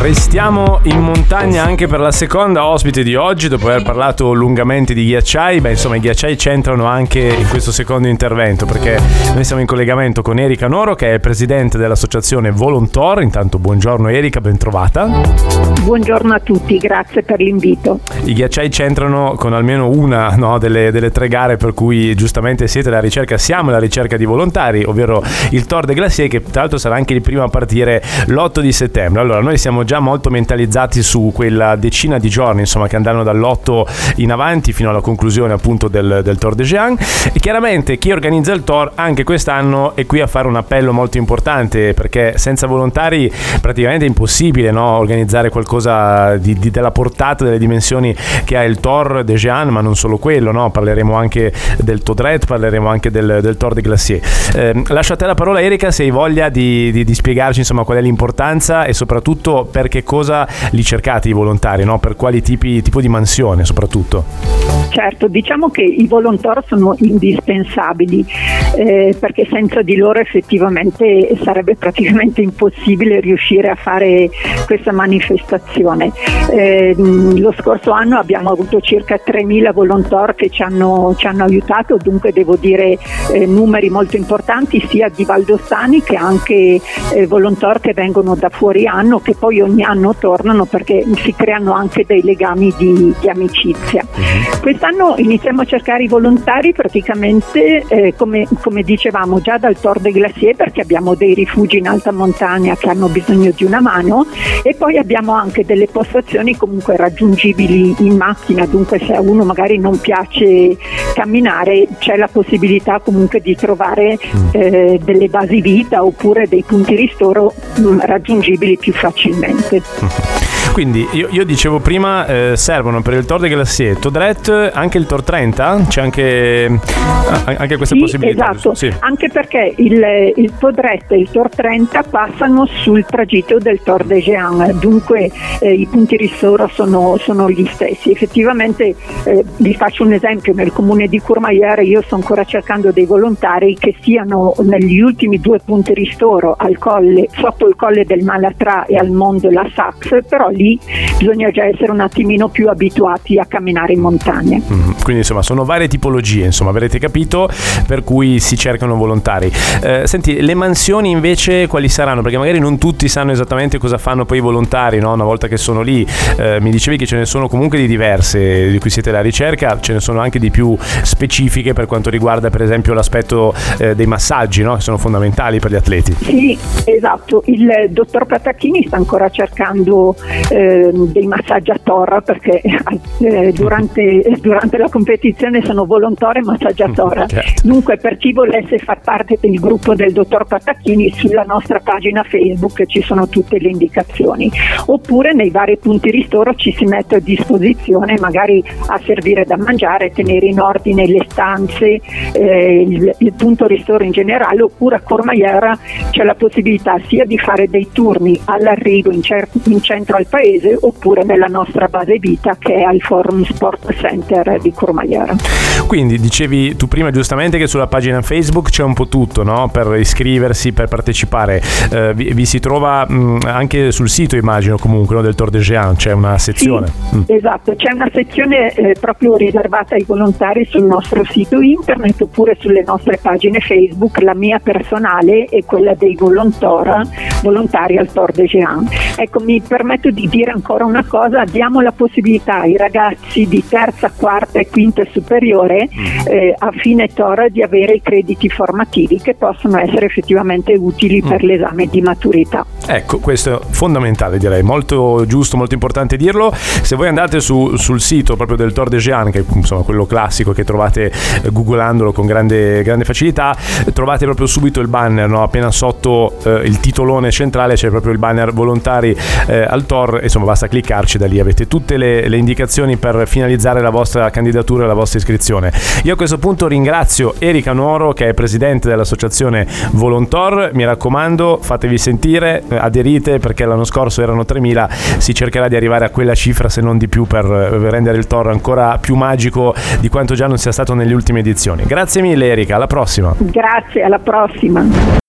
Restiamo in montagna anche per la seconda ospite di oggi, dopo aver parlato lungamente di ghiacciai. Beh, insomma, i ghiacciai c'entrano anche in questo secondo intervento, perché noi siamo in collegamento con Erika Noro, che è presidente dell'associazione Volontor. Intanto, buongiorno Erika, ben trovata. Buongiorno a tutti, grazie per l'invito. I ghiacciai c'entrano con almeno una no, delle, delle, tre gare per cui giustamente siete alla ricerca, siamo alla ricerca di volontari, ovvero il Tour de Glacier, che tra l'altro sarà anche il primo a partire l'8 di settembre. Allora, noi siamo già molto mentalizzati su quella decina di giorni insomma, che andranno dall'8 in avanti fino alla conclusione appunto del, del Tour de Jean e chiaramente chi organizza il Tour anche quest'anno è qui a fare un appello molto importante perché senza volontari praticamente è impossibile no? organizzare qualcosa di, di, della portata, delle dimensioni che ha il Tour de Jean ma non solo quello, no? parleremo anche del Todret, parleremo anche del, del Tour de Glacier. Eh, lascio a te la parola Erika se hai voglia di, di, di spiegarci insomma, qual è l'importanza e soprattutto per che cosa li cercate i volontari, no? per quali tipi tipo di mansione soprattutto? Certo, diciamo che i volontari sono indispensabili eh, perché senza di loro effettivamente sarebbe praticamente impossibile riuscire a fare questa manifestazione. Eh, lo scorso anno abbiamo avuto circa 3.000 volontari che ci hanno, ci hanno, aiutato, dunque devo dire eh, numeri molto importanti sia di Valdostani che anche eh, volontari che vengono da fuori anno che poi ogni anno tornano perché si creano anche dei legami di, di amicizia. Uh-huh. Quest'anno iniziamo a cercare i volontari praticamente eh, come, come, dicevamo già dal Tor de Glacier perché abbiamo dei rifugi in alta montagna che hanno bisogno di una mano e poi abbiamo anche delle postazioni comunque raggiungibili in macchina, dunque se a uno magari non piace camminare c'è la possibilità comunque di trovare mm. eh, delle basi vita oppure dei punti ristoro mh, mm, raggiungibili più facilmente. good. Quindi io, io dicevo prima eh, servono per il Tor de Glacier, Todret, anche il Tor 30? C'è anche, anche questa sì, possibilità? Esatto, sì. anche perché il, il Todret e il Tor 30 passano sul tragitto del Tor de Jean, dunque eh, i punti ristoro sono, sono, gli stessi. Effettivamente eh, vi faccio un esempio, nel comune di Courmayeur io sto ancora cercando dei volontari che siano negli ultimi due punti ristoro al colle, sotto il colle del Malatra e al Mondo La Sax, però lì bisogna già essere un attimino più abituati a camminare in montagna. Mm, quindi insomma sono varie tipologie, insomma avrete capito, per cui si cercano volontari. Eh, senti, le mansioni invece quali saranno? Perché magari non tutti sanno esattamente cosa fanno poi i volontari, no? una volta che sono lì. Eh, mi dicevi che ce ne sono comunque di diverse, di cui siete alla ricerca, ce ne sono anche di più specifiche per quanto riguarda per esempio l'aspetto eh, dei massaggi, no? che sono fondamentali per gli atleti. Sì, esatto. Il dottor Patacchini sta ancora cercando eh, dei massaggi a torra perché eh, durante, durante, la competizione sono volontore massaggiatora. Certo. Dunque per chi volesse far parte del gruppo del dottor Patacchini sulla nostra pagina Facebook ci sono tutte le indicazioni. Oppure nei vari punti ristoro ci si mette a disposizione magari a servire da mangiare, tenere in ordine le stanze, eh, il, il, punto ristoro in generale, oppure a Cormaiera c'è la possibilità sia di fare dei turni all'arrivo in, cer- in centro al paese paese oppure nella nostra base vita che è al Forum Sport Center di Courmayeur. Quindi dicevi tu prima giustamente che sulla pagina Facebook c'è un po' tutto no? per iscriversi, per partecipare. Eh, vi, vi, si trova mh, anche sul sito immagino comunque no? del Tour de Géant, c'è una sezione. Sì, mm. Esatto, c'è una sezione eh, proprio riservata ai volontari sul nostro sito internet oppure sulle nostre pagine Facebook, la mia personale e quella dei volontora, volontari al Tour de Géant. Ecco, mi permetto di dire ancora una cosa, diamo la possibilità ai ragazzi di terza, quarta e quinta superiore mm. eh, a fine Tora di avere i crediti formativi che possono essere effettivamente utili mm. per l'esame di maturità. Ecco, questo è fondamentale direi, molto giusto, molto importante dirlo. Se voi andate su, sul sito proprio del Tor de Jean, che è insomma quello classico che trovate eh, googlandolo con grande, grande, facilità, trovate proprio subito il banner, no? appena sotto eh, il titolone centrale c'è proprio il banner volontari eh, al Tor insomma basta cliccarci da lì, avete tutte le, le indicazioni per finalizzare la vostra candidatura e la vostra iscrizione. Io a questo punto ringrazio Erika Nuoro che è presidente dell'associazione Volontor, mi raccomando fatevi sentire, aderite perché l'anno scorso erano 3.000, si cercherà di arrivare a quella cifra se non di più per rendere il Tor ancora più magico di quanto già non sia stato nelle ultime edizioni. Grazie mille Erika, alla prossima. Grazie, alla prossima.